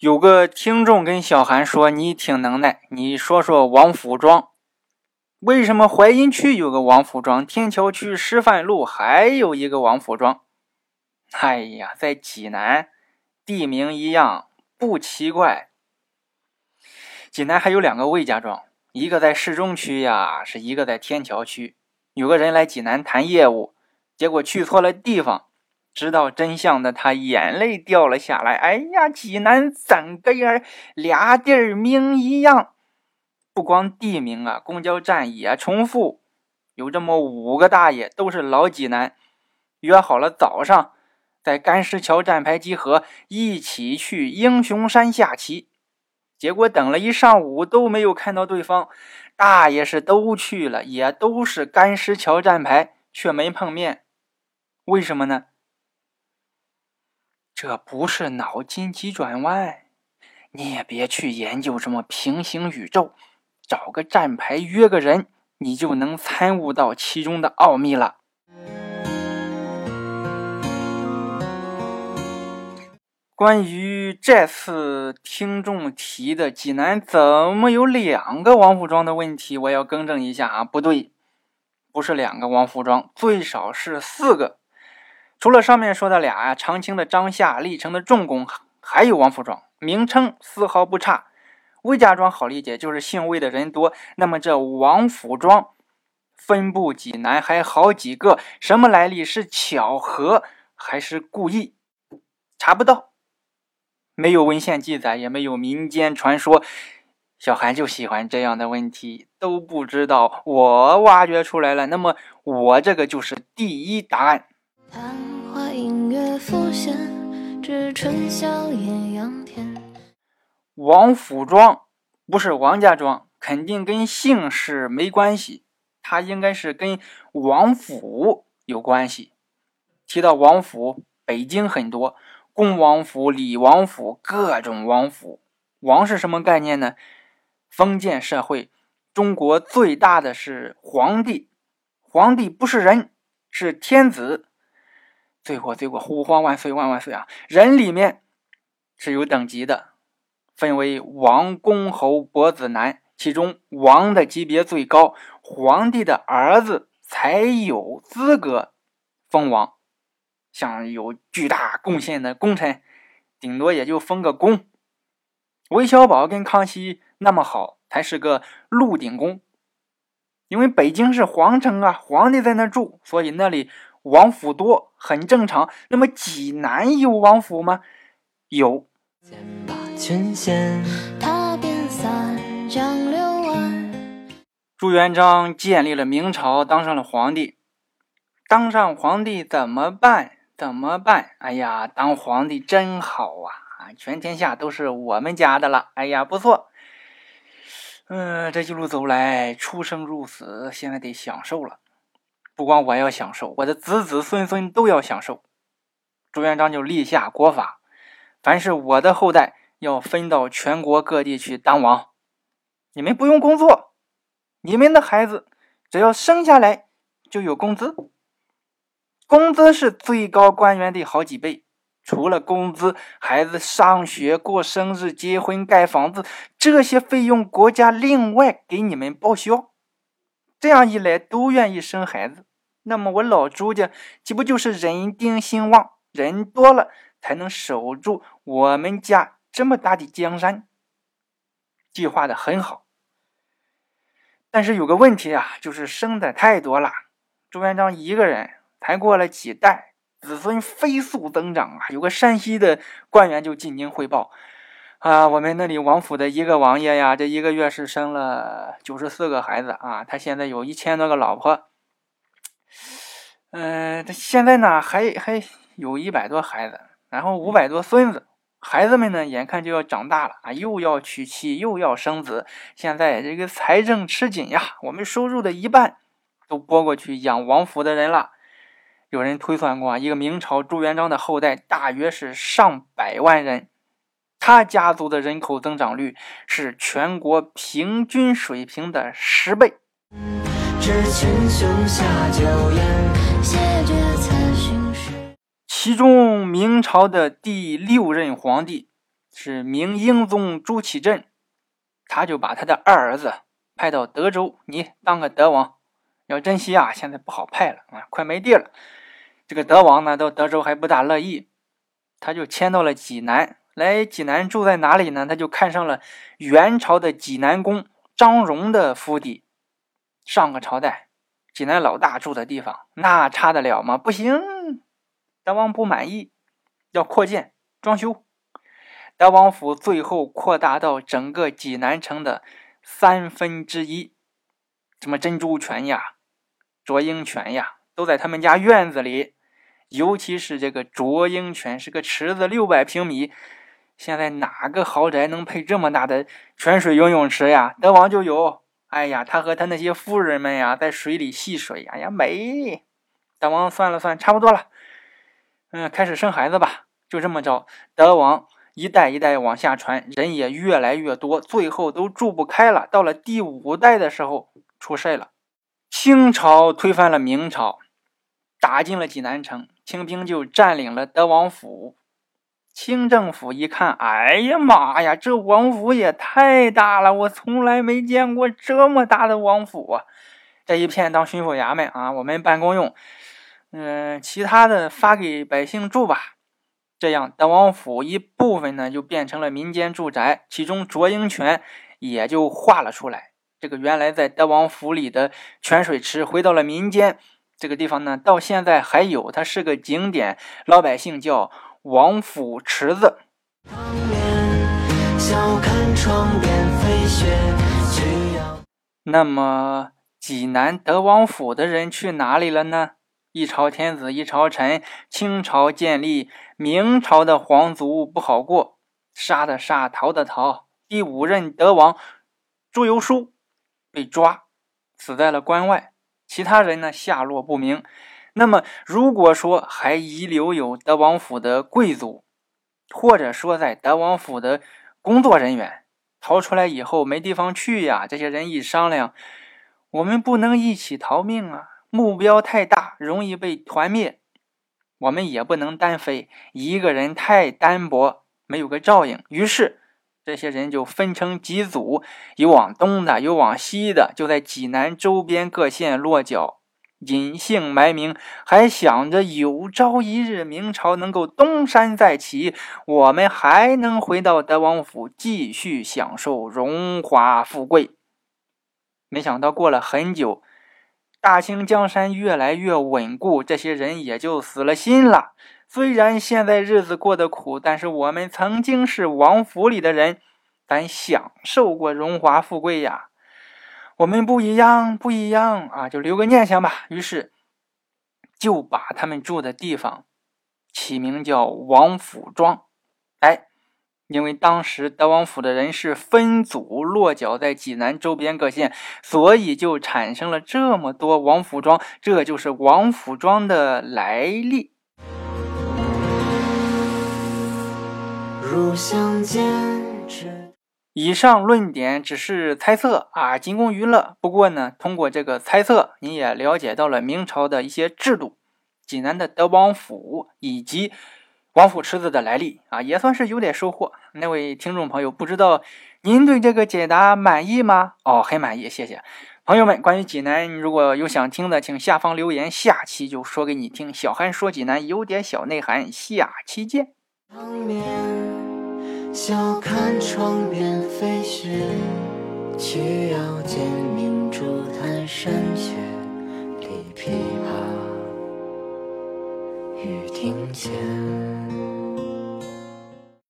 有个听众跟小韩说：“你挺能耐，你说说王府庄。为什么淮阴区有个王府庄，天桥区师范路还有一个王府庄？哎呀，在济南，地名一样，不奇怪。济南还有两个魏家庄，一个在市中区呀，是一个在天桥区。有个人来济南谈业务，结果去错了地方。”知道真相的他眼泪掉了下来。哎呀，济南怎个样？俩地儿名一样，不光地名啊，公交站也重复。有这么五个大爷，都是老济南，约好了早上在干石桥站牌集合，一起去英雄山下棋。结果等了一上午都没有看到对方。大爷是都去了，也都是干石桥站牌，却没碰面。为什么呢？这不是脑筋急转弯，你也别去研究什么平行宇宙，找个站牌约个人，你就能参悟到其中的奥秘了。关于这次听众提的济南怎么有两个王府庄的问题，我要更正一下啊，不对，不是两个王府庄，最少是四个。除了上面说的俩啊，长清的张夏、历城的仲公，还有王府庄，名称丝毫不差。魏家庄好理解，就是姓魏的人多。那么这王府庄分布济南还好几个，什么来历？是巧合还是故意？查不到，没有文献记载，也没有民间传说。小韩就喜欢这样的问题，都不知道，我挖掘出来了。那么我这个就是第一答案。月浮现，知春宵艳阳天王府庄不是王家庄，肯定跟姓氏没关系，它应该是跟王府有关系。提到王府，北京很多，恭王府、李王府，各种王府。王是什么概念呢？封建社会，中国最大的是皇帝，皇帝不是人，是天子。罪过罪过，呼皇万岁万万岁啊！人里面是有等级的，分为王、公、侯、伯、子、男，其中王的级别最高，皇帝的儿子才有资格封王。像有巨大贡献的功臣，顶多也就封个公。韦小宝跟康熙那么好，才是个鹿鼎公。因为北京是皇城啊，皇帝在那住，所以那里。王府多很正常，那么济南有王府吗？有。朱元璋建立了明朝，当上了皇帝。当上皇帝怎么办？怎么办？哎呀，当皇帝真好啊！啊，全天下都是我们家的了。哎呀，不错。嗯，这一路走来，出生入死，现在得享受了。不光我要享受，我的子子孙孙都要享受。朱元璋就立下国法，凡是我的后代要分到全国各地去当王，你们不用工作，你们的孩子只要生下来就有工资，工资是最高官员的好几倍。除了工资，孩子上学、过生日、结婚、盖房子这些费用，国家另外给你们报销。这样一来，都愿意生孩子。那么我老朱家岂不就是人丁兴旺，人多了才能守住我们家这么大的江山？计划的很好，但是有个问题啊，就是生的太多了。朱元璋一个人才过了几代，子孙飞速增长啊！有个山西的官员就进京汇报啊，我们那里王府的一个王爷呀，这一个月是生了九十四个孩子啊，他现在有一千多个老婆。嗯，他现在呢还还有一百多孩子，然后五百多孙子，孩子们呢眼看就要长大了啊，又要娶妻又要生子，现在这个财政吃紧呀，我们收入的一半都拨过去养王府的人了。有人推算过啊，一个明朝朱元璋的后代大约是上百万人，他家族的人口增长率是全国平均水平的十倍。其中，明朝的第六任皇帝是明英宗朱祁镇，他就把他的二儿子派到德州，你当个德王。要珍惜啊，现在不好派了啊，快没地了。这个德王呢，到德州还不大乐意，他就迁到了济南。来济南住在哪里呢？他就看上了元朝的济南公张荣的府邸。上个朝代，济南老大住的地方，那差得了吗？不行，德王不满意，要扩建装修。德王府最后扩大到整个济南城的三分之一。什么珍珠泉呀？卓英泉呀，都在他们家院子里，尤其是这个卓英泉，是个池子，六百平米。现在哪个豪宅能配这么大的泉水游泳池呀？德王就有。哎呀，他和他那些夫人们呀，在水里戏水，哎呀美。德王算了算，差不多了，嗯，开始生孩子吧。就这么着，德王一代一代往下传，人也越来越多，最后都住不开了。到了第五代的时候，出事了。清朝推翻了明朝，打进了济南城，清兵就占领了德王府。清政府一看，哎呀妈呀，这王府也太大了，我从来没见过这么大的王府啊！这一片当巡抚衙门啊，我们办公用，嗯，其他的发给百姓住吧。这样，德王府一部分呢就变成了民间住宅，其中卓英泉也就划了出来。这个原来在德王府里的泉水池回到了民间，这个地方呢到现在还有，它是个景点，老百姓叫王府池子。那么济南德王府的人去哪里了呢？一朝天子一朝臣，清朝建立，明朝的皇族不好过，杀的杀，逃的逃。第五任德王朱由枢。被抓，死在了关外。其他人呢，下落不明。那么，如果说还遗留有德王府的贵族，或者说在德王府的工作人员逃出来以后没地方去呀，这些人一商量，我们不能一起逃命啊，目标太大，容易被团灭。我们也不能单飞，一个人太单薄，没有个照应。于是。这些人就分成几组，有往东的，有往西的，就在济南周边各县落脚，隐姓埋名，还想着有朝一日明朝能够东山再起，我们还能回到德王府继续享受荣华富贵。没想到过了很久，大清江山越来越稳固，这些人也就死了心了。虽然现在日子过得苦，但是我们曾经是王府里的人，咱享受过荣华富贵呀。我们不一样，不一样啊！就留个念想吧。于是就把他们住的地方起名叫王府庄。哎，因为当时德王府的人是分组落脚在济南周边各县，所以就产生了这么多王府庄。这就是王府庄的来历。如相见以上论点只是猜测啊，仅供娱乐。不过呢，通过这个猜测，你也了解到了明朝的一些制度、济南的德王府以及王府池子的来历啊，也算是有点收获。那位听众朋友，不知道您对这个解答满意吗？哦，很满意，谢谢朋友们。关于济南，如果有想听的，请下方留言，下期就说给你听。小韩说济南有点小内涵，下期见。笑看窗边飞雪，曲腰间明珠弹山雪，立琵琶，雨庭前。